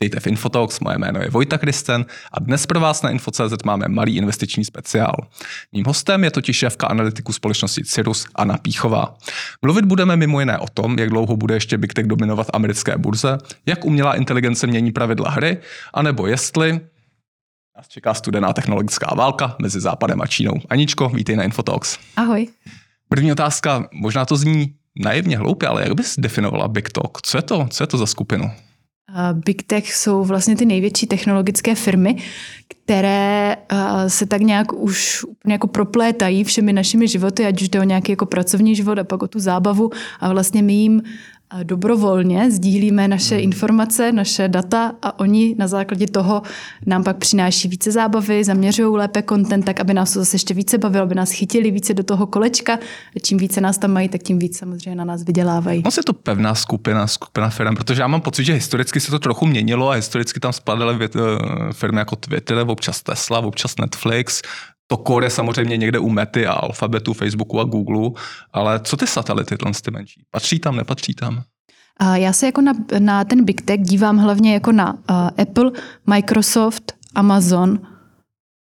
Vítejte v Infotalks, moje jméno je Vojta Kristen a dnes pro vás na Info.cz máme malý investiční speciál. Mým hostem je totiž šéfka analytiku společnosti Cirrus Anna Píchová. Mluvit budeme mimo jiné o tom, jak dlouho bude ještě Big Tech dominovat americké burze, jak umělá inteligence mění pravidla hry, anebo jestli nás čeká studená technologická válka mezi Západem a Čínou. Aničko, vítej na Infotalks. Ahoj. První otázka, možná to zní naivně hloupě, ale jak bys definovala Big Talk? Co je to, co je to za skupinu? Big Tech jsou vlastně ty největší technologické firmy, které se tak nějak už jako proplétají všemi našimi životy, ať už jde o nějaký jako pracovní život a pak o tu zábavu. A vlastně my jim dobrovolně sdílíme naše hmm. informace, naše data a oni na základě toho nám pak přináší více zábavy, zaměřují lépe content, tak aby nás to zase ještě více bavilo, aby nás chytili více do toho kolečka. Čím více nás tam mají, tak tím víc samozřejmě na nás vydělávají. Moc je to pevná skupina, skupina firm, protože já mám pocit, že historicky se to trochu měnilo a historicky tam spadaly eh, firmy jako Twitter, občas Tesla, občas Netflix, to core je samozřejmě někde u Mety a Alphabetu, Facebooku a Google, ale co ty satelity, ty menší? Patří tam, nepatří tam? Já se jako na, na ten Big Tech dívám hlavně jako na uh, Apple, Microsoft, Amazon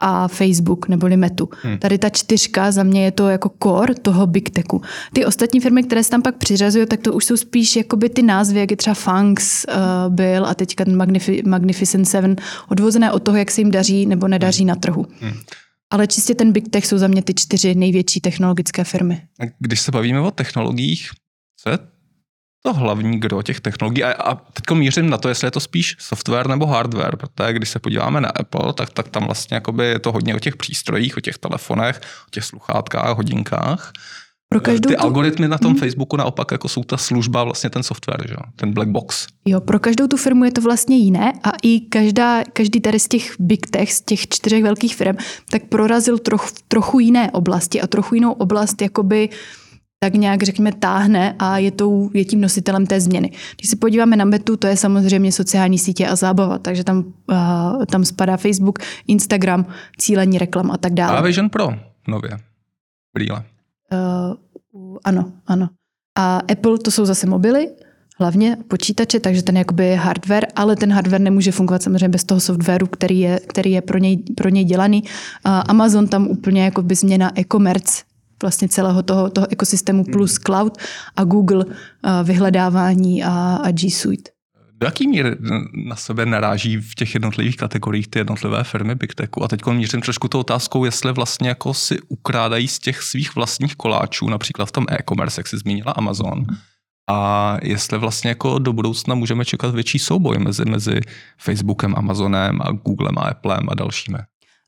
a Facebook neboli Metu. Hmm. Tady ta čtyřka za mě je to jako core toho Big Techu. Ty ostatní firmy, které se tam pak přiřazují, tak to už jsou spíš jakoby ty názvy, jak je třeba Funks uh, byl a teďka ten Magnifi- Magnificent Seven, odvozené od toho, jak se jim daří nebo nedaří hmm. na trhu. Hmm. Ale čistě ten Big Tech jsou za mě ty čtyři největší technologické firmy. Když se bavíme o technologiích, co je to hlavní kdo těch technologií? A, a teď mířím na to, jestli je to spíš software nebo hardware, protože když se podíváme na Apple, tak, tak tam vlastně je to hodně o těch přístrojích, o těch telefonech, o těch sluchátkách, hodinkách. Pro každou Ty tu... algoritmy na tom hmm. Facebooku naopak jako jsou ta služba, vlastně ten software, že? ten black box. Jo, pro každou tu firmu je to vlastně jiné a i každá, každý tady z těch big tech, z těch čtyřech velkých firm, tak prorazil troch, trochu jiné oblasti a trochu jinou oblast jakoby tak nějak, řekněme, táhne a je, tou, je tím nositelem té změny. Když se podíváme na Metu, to je samozřejmě sociální sítě a zábava, takže tam, uh, tam spadá Facebook, Instagram, cílení reklam a tak dále. A Vision Pro nově, brýle. Uh, ano, ano. A Apple to jsou zase mobily, hlavně počítače, takže ten jakoby je hardware, ale ten hardware nemůže fungovat samozřejmě bez toho softwaru, který je, který je pro, něj, pro něj dělaný. Uh, Amazon tam úplně jakoby změna e-commerce vlastně celého toho, toho ekosystému plus hmm. cloud a Google uh, vyhledávání a, a G Suite. Do jaký míry na sebe naráží v těch jednotlivých kategoriích ty jednotlivé firmy Big Techu? A teď mířím trošku tou otázkou, jestli vlastně jako si ukrádají z těch svých vlastních koláčů, například v tom e-commerce, jak jsi zmínila Amazon, a jestli vlastně jako do budoucna můžeme čekat větší souboj mezi, mezi Facebookem, Amazonem a Googlem a Applem a dalšími.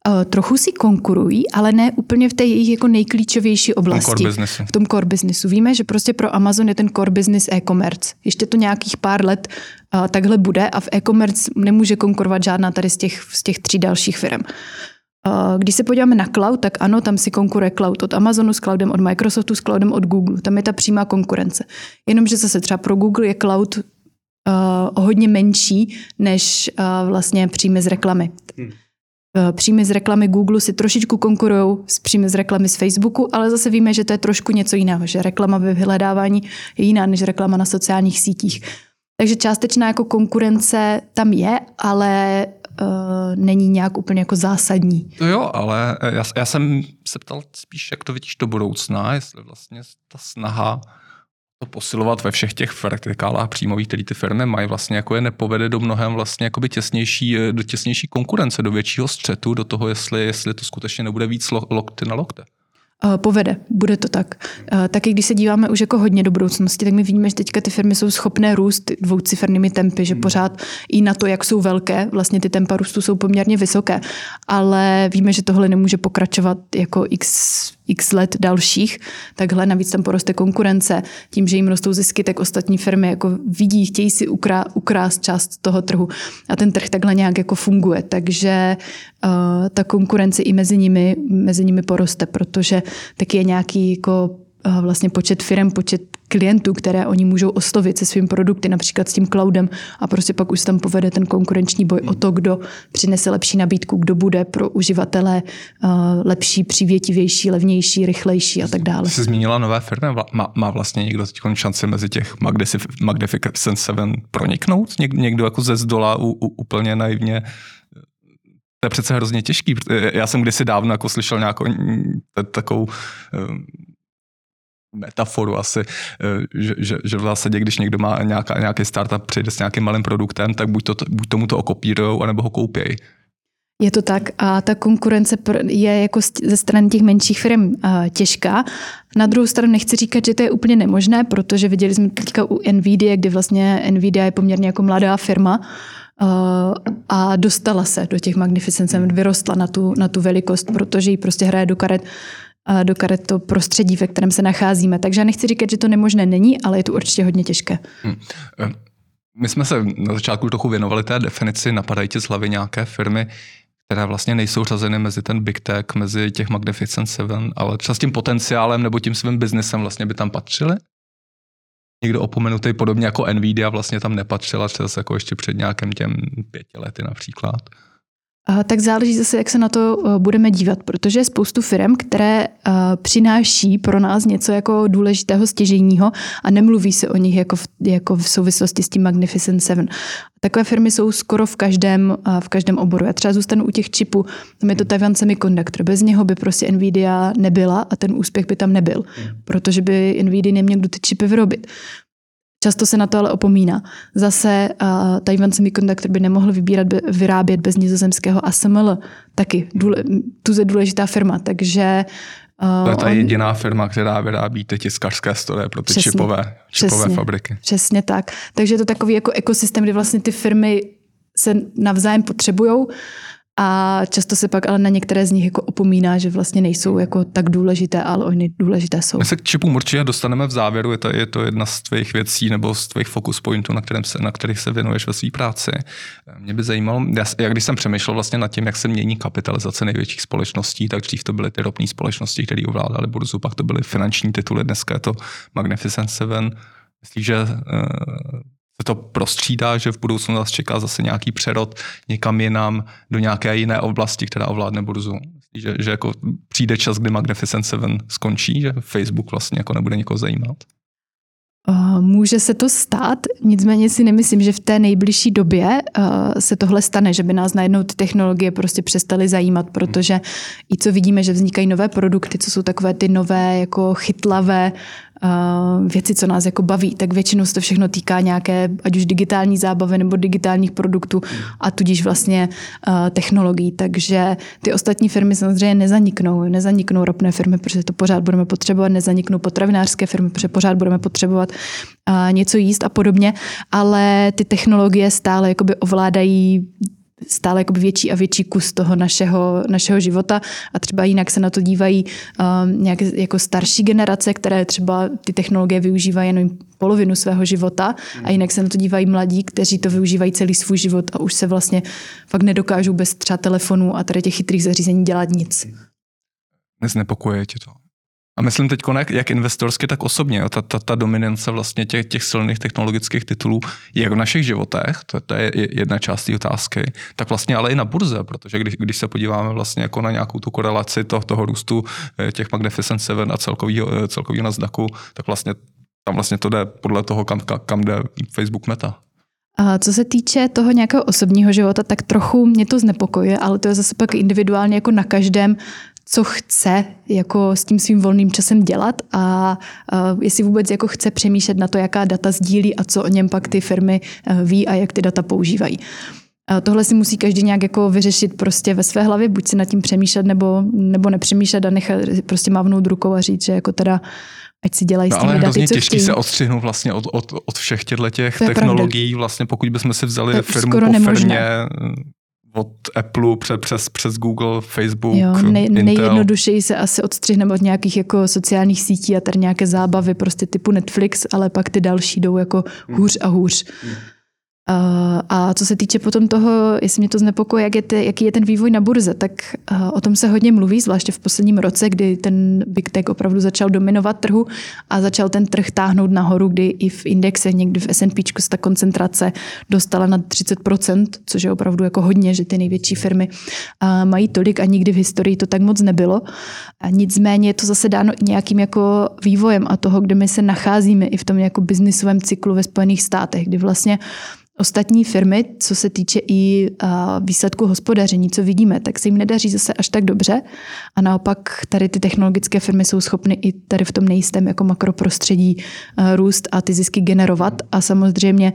Uh, trochu si konkurují, ale ne úplně v té jejich jako nejklíčovější oblasti. Core v tom core businessu. Víme, že prostě pro Amazon je ten core business e-commerce. Ještě to nějakých pár let uh, takhle bude a v e-commerce nemůže konkurovat žádná tady z těch, z těch tří dalších firm. Uh, když se podíváme na cloud, tak ano, tam si konkuruje cloud od Amazonu s cloudem, od Microsoftu s cloudem, od Google. Tam je ta přímá konkurence. Jenomže zase třeba pro Google je cloud uh, hodně menší než uh, vlastně příjmy z reklamy. Hmm. Eh, příjmy z reklamy Google si trošičku konkurují s příjmy z reklamy z Facebooku, ale zase víme, že to je trošku něco jiného, že reklama ve vyhledávání je jiná než reklama na sociálních sítích. Takže částečná jako konkurence tam je, ale uh, není nějak úplně jako zásadní. To jo, ale já, já jsem se ptal spíš, jak to vidíš do budoucna, jestli vlastně ta snaha to posilovat ve všech těch vertikálách příjmových, které ty firmy mají, vlastně jako je nepovede do mnohem vlastně jakoby těsnější, do těsnější konkurence, do většího střetu, do toho, jestli, jestli to skutečně nebude víc lokty na lokte. Eh, povede, bude to tak. Eh, taky když se díváme už jako hodně do budoucnosti, tak my vidíme, že teďka ty firmy jsou schopné růst dvoucifernými tempy, že hmm. pořád i na to, jak jsou velké, vlastně ty tempa růstu jsou poměrně vysoké, ale víme, že tohle nemůže pokračovat jako x x let dalších, takhle navíc tam poroste konkurence. Tím, že jim rostou zisky, tak ostatní firmy jako vidí, chtějí si ukrá, ukrást část toho trhu a ten trh takhle nějak jako funguje. Takže uh, ta konkurence i mezi nimi, mezi nimi poroste, protože taky je nějaký jako uh, vlastně počet firm, počet klientů, které oni můžou oslovit se svými produkty, například s tím cloudem a prostě pak už tam povede ten konkurenční boj o to, kdo přinese lepší nabídku, kdo bude pro uživatele uh, lepší, přívětivější, levnější, rychlejší a tak dále. Jsi zmínila nové firmy, má, má vlastně někdo teď šanci mezi těch Magnificent 7 proniknout? Něk, někdo jako ze zdola u, u, úplně naivně to je přece hrozně těžký. Já jsem kdysi dávno jako slyšel nějakou takovou metaforu asi, eh, že, že, že v zásadě, když někdo má nějaká, nějaký startup, přijde s nějakým malým produktem, tak buď, to, buď tomu to okopírujou, anebo ho koupějí. Je to tak a ta konkurence je jako ze strany těch menších firm eh, těžká. Na druhou stranu nechci říkat, že to je úplně nemožné, protože viděli jsme teďka u Nvidia, kdy vlastně Nvidia je poměrně jako mladá firma, eh, a dostala se do těch Magnificent vyrostla na tu, na tu velikost, protože jí prostě hraje do karet do karet to prostředí, ve kterém se nacházíme. Takže já nechci říkat, že to nemožné není, ale je to určitě hodně těžké. Hmm. My jsme se na začátku trochu věnovali té definici, napadají ti z hlavy nějaké firmy, které vlastně nejsou řazeny mezi ten big tech, mezi těch Magnificent Seven, ale třeba s tím potenciálem nebo tím svým biznesem vlastně by tam patřily? Někdo opomenutý podobně jako Nvidia vlastně tam nepatřila třeba jako ještě před nějakým těm pěti lety například tak záleží zase, jak se na to eh, budeme dívat, protože je spoustu firm, které eh, přináší pro nás něco jako důležitého stěžejního a nemluví se o nich jako v, jako v souvislosti s tím Magnificent Seven. Takové firmy jsou skoro v každém, eh, v každém oboru. Já třeba zůstanu u těch čipů, tam je to Taiwan Semiconductor. Bez něho by prostě Nvidia nebyla a ten úspěch by tam nebyl, protože Nvidia neměl ty čipy vyrobit. Často se na to ale opomíná. Zase uh, Taiwan Semiconductor by nemohl vybírat, vyrábět bez nizozemského ASML. Taky důle, tuze důležitá firma, takže Uh, to je ta on, jediná firma, která vyrábí ty tiskařské stroje pro ty přesně, čipové, čipové přesně, fabriky. Přesně tak. Takže je to takový jako ekosystém, kdy vlastně ty firmy se navzájem potřebují a často se pak ale na některé z nich jako opomíná, že vlastně nejsou jako tak důležité, ale oni důležité jsou. My se k čipům určitě dostaneme v závěru, je to, je to jedna z tvých věcí nebo z tvých focus pointů, na, kterém se, na kterých se věnuješ ve své práci. Mě by zajímalo, já, jak když jsem přemýšlel vlastně nad tím, jak se mění kapitalizace největších společností, tak dřív to byly ty ropné společnosti, které ovládaly burzu, pak to byly finanční tituly, dneska je to Magnificent Seven. Myslíš, že uh, se to prostřídá, že v budoucnu nás čeká zase nějaký přerod někam jinam, do nějaké jiné oblasti, která ovládne burzu. Že, že jako přijde čas, kdy Magnificent Seven skončí, že Facebook vlastně jako nebude nikoho zajímat? Může se to stát, nicméně si nemyslím, že v té nejbližší době se tohle stane, že by nás najednou ty technologie prostě přestaly zajímat, protože i co vidíme, že vznikají nové produkty, co jsou takové ty nové jako chytlavé věci, co nás jako baví, tak většinou se to všechno týká nějaké, ať už digitální zábavy nebo digitálních produktů a tudíž vlastně technologií. Takže ty ostatní firmy samozřejmě nezaniknou. Nezaniknou ropné firmy, protože to pořád budeme potřebovat, nezaniknou potravinářské firmy, protože pořád budeme potřebovat něco jíst a podobně, ale ty technologie stále jakoby ovládají stále jakoby větší a větší kus toho našeho, našeho života a třeba jinak se na to dívají um, nějak jako starší generace, které třeba ty technologie využívají jenom polovinu svého života a jinak se na to dívají mladí, kteří to využívají celý svůj život a už se vlastně fakt nedokážou bez třeba telefonu a tady těch chytrých zařízení dělat nic. Neznepokuje tě to? A myslím teď jak, jak investorsky, tak osobně. Ta, ta, ta dominance vlastně těch, těch silných technologických titulů jak v našich životech, to, to je jedna část té otázky, tak vlastně ale i na burze, protože když, když se podíváme vlastně jako na nějakou tu korelaci toho, toho růstu eh, těch Magnificent Seven a celkového, eh, celkového Nasdaqu, tak vlastně tam vlastně to jde podle toho, kam, kam jde Facebook Meta. A co se týče toho nějakého osobního života, tak trochu mě to znepokojuje, ale to je zase pak individuálně jako na každém, co chce jako s tím svým volným časem dělat a uh, jestli vůbec jako chce přemýšlet na to, jaká data sdílí a co o něm pak ty firmy uh, ví a jak ty data používají. Tohle si musí každý nějak jako vyřešit prostě ve své hlavě, buď si nad tím přemýšlet nebo, nebo nepřemýšlet a nechat prostě mávnout rukou a říct, že jako teda ať si dělají no, s těmi ale daty, co těžký chtějí. se odstřihnout vlastně od, od, od všech těchto těch technologií, pravda. vlastně pokud bychom si vzali to firmu po nemožné. firmě, od Apple přes, přes, přes Google, Facebook, jo, nej, Intel. Nejjednodušeji se asi odstřihneme od nějakých jako sociálních sítí a tady nějaké zábavy prostě typu Netflix, ale pak ty další jdou jako hůř a hůř. Uh, a co se týče potom toho, jestli mě to znepokojí, jak je te, jaký je ten vývoj na burze, tak o tom se hodně mluví, zvláště v posledním roce, kdy ten Big Tech opravdu začal dominovat trhu a začal ten trh táhnout nahoru, kdy i v indexech, někdy v S&P se ta koncentrace dostala na 30%, což je opravdu jako hodně, že ty největší firmy mají tolik a nikdy v historii to tak moc nebylo. A nicméně je to zase dáno nějakým jako vývojem a toho, kde my se nacházíme i v tom jako biznisovém cyklu ve Spojených státech, kdy vlastně ostatní firmy, co se týče i výsledku hospodaření, co vidíme, tak se jim nedaří zase až tak dobře. A naopak tady ty technologické firmy jsou schopny i tady v tom nejistém jako makroprostředí růst a ty zisky generovat. A samozřejmě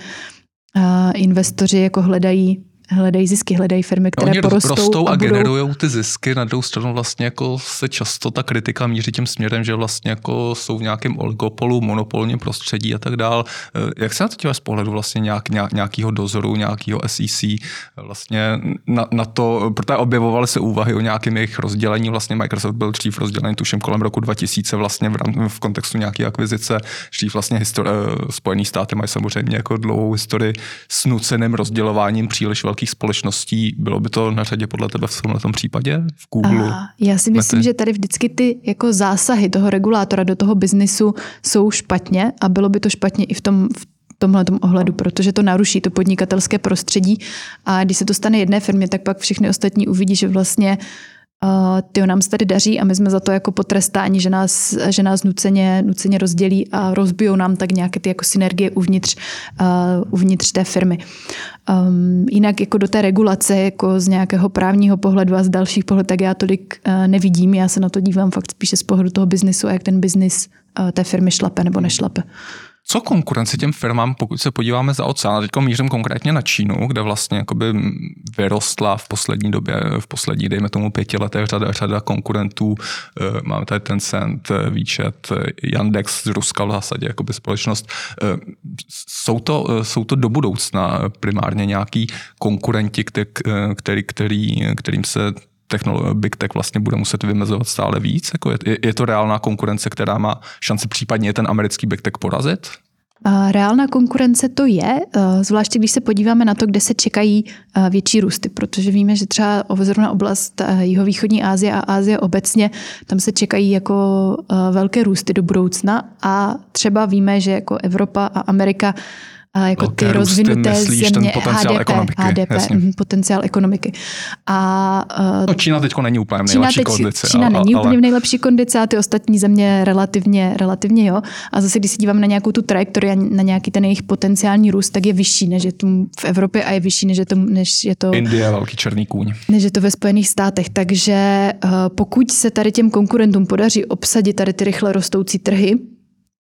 investoři jako hledají hledají zisky, hledají firmy, které Oni porostou. rostou a, a budou... generují ty zisky. Na druhou stranu vlastně jako se často ta kritika míří tím směrem, že vlastně jako jsou v nějakém oligopolu, monopolním prostředí a tak dál. Eh, jak se na to díváš z pohledu vlastně nějak, nějak, nějakého dozoru, nějakého SEC vlastně na, na to, protože objevovaly se úvahy o nějakém jejich rozdělení, vlastně Microsoft byl dřív rozdělený tuším kolem roku 2000 vlastně v, v kontextu nějaké akvizice, dřív vlastně histori- eh, Spojený státy mají samozřejmě jako dlouhou historii s nuceným rozdělováním příliš velkých společností. Bylo by to na řadě podle tebe v tomhle případě? V Google? A já si myslím, Mety? že tady vždycky ty jako zásahy toho regulátora do toho biznisu jsou špatně a bylo by to špatně i v tom, v tomhle ohledu, protože to naruší to podnikatelské prostředí a když se to stane jedné firmě, tak pak všechny ostatní uvidí, že vlastně uh, tyjo, nám se tady daří a my jsme za to jako potrestáni, že nás, že nás nuceně, nuceně rozdělí a rozbijou nám tak nějaké ty jako synergie uvnitř, uh, uvnitř té firmy. Um, jinak jako do té regulace jako z nějakého právního pohledu a z dalších pohledů, tak já tolik uh, nevidím. Já se na to dívám fakt spíše z pohledu toho biznisu a jak ten biznis uh, té firmy šlape nebo nešlape. Co konkurence těm firmám, pokud se podíváme za oceán, teď mířím konkrétně na Čínu, kde vlastně jakoby vyrostla v poslední době, v poslední, dejme tomu pěti letech řada, řada konkurentů. Eh, máme tady Tencent, eh, výčet, eh, Yandex z Ruska v zásadě, jakoby společnost. Jsou to, jsou to do budoucna primárně nějaký konkurenti, který, který, kterým se technolo- Big Tech vlastně bude muset vymezovat stále víc? Jako je, je to reálná konkurence, která má šanci případně ten americký Big Tech porazit? Reálná konkurence to je, zvláště když se podíváme na to, kde se čekají větší růsty, protože víme, že třeba zrovna oblast jihovýchodní Asie a Asie obecně, tam se čekají jako velké růsty do budoucna a třeba víme, že jako Evropa a Amerika jako ty rozvinuté myslíš, země ten potenciál HDP, ekonomiky, HDP jasně. Mhm, potenciál ekonomiky. A, uh, no, Čína teď není úplně v Čína nejlepší teď, kondici. Čína ale, není ale... úplně v nejlepší kondici a ty ostatní země relativně, relativně jo. A zase, když se díváme na nějakou tu trajektorii, na nějaký ten jejich potenciální růst, tak je vyšší, než je tu v Evropě a je vyšší, než je to, než je to Indie, velký černý kůň. Než je to ve Spojených státech. Takže uh, pokud se tady těm konkurentům podaří obsadit tady ty rychle rostoucí trhy,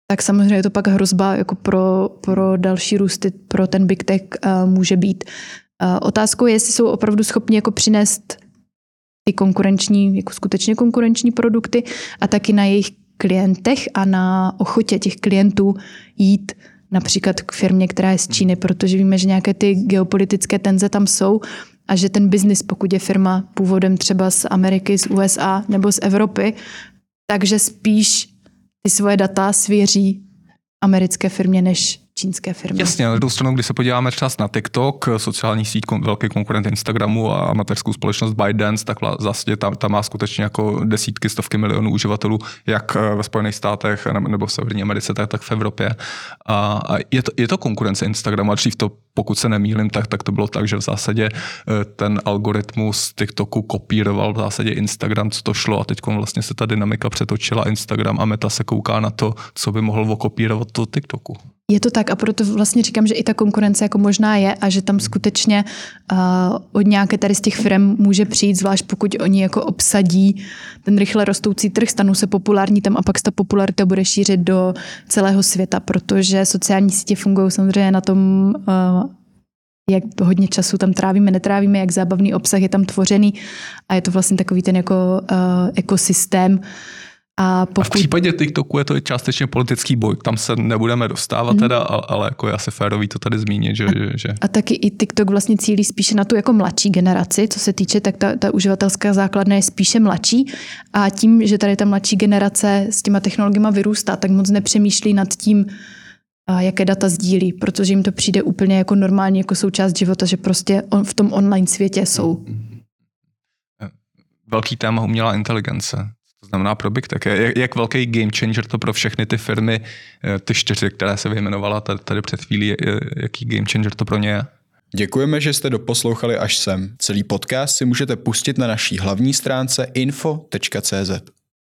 tak samozřejmě je to pak hrozba jako pro, pro další růsty, pro ten big tech uh, může být. Uh, otázkou je, jestli jsou opravdu schopni jako přinést ty konkurenční, jako skutečně konkurenční produkty a taky na jejich klientech a na ochotě těch klientů jít například k firmě, která je z Číny, protože víme, že nějaké ty geopolitické tenze tam jsou a že ten biznis, pokud je firma původem třeba z Ameriky, z USA nebo z Evropy, takže spíš ty svoje data svěří americké firmě než čínské firmy. Jasně, na druhou stranu, když se podíváme třeba na TikTok, sociální síť, velký konkurent Instagramu a amatérskou společnost ByteDance, tak vlastně tam, tam má skutečně jako desítky, stovky milionů uživatelů, jak eh, ve Spojených státech nebo v Severní Americe, tak, tak v Evropě. A, a je, to, je to konkurence Instagramu a dřív to, pokud se nemýlím, tak, tak to bylo tak, že v zásadě eh, ten algoritmus TikToku kopíroval v zásadě Instagram, co to šlo a teď vlastně se ta dynamika přetočila Instagram a Meta se kouká na to, co by mohl okopírovat to TikToku. Je to tak a proto vlastně říkám, že i ta konkurence jako možná je a že tam skutečně uh, od nějaké tady z těch firm může přijít, zvlášť pokud oni jako obsadí ten rychle rostoucí trh, stanou se populární tam a pak se ta popularita bude šířit do celého světa, protože sociální sítě fungují samozřejmě na tom, uh, jak hodně času tam trávíme, netrávíme, jak zábavný obsah je tam tvořený a je to vlastně takový ten jako uh, ekosystém, a, pokud... a v případě TikToku je to částečně politický boj, tam se nebudeme dostávat hmm. teda, ale jako je asi férový to tady zmínit. Že, a, že... a taky i TikTok vlastně cílí spíše na tu jako mladší generaci, co se týče, tak ta, ta uživatelská základna je spíše mladší a tím, že tady ta mladší generace s těma technologiemi vyrůstá, tak moc nepřemýšlí nad tím, a jaké data sdílí, protože jim to přijde úplně jako normální, jako součást života, že prostě on, v tom online světě jsou. Velký téma umělá inteligence. Znamená pro Big Tech. Jak, jak velký game changer to pro všechny ty firmy, eh, ty čtyři, které se vyjmenovala tady, tady před chvílí, jaký game changer to pro ně je? Děkujeme, že jste doposlouchali až sem. Celý podcast si můžete pustit na naší hlavní stránce info.cz.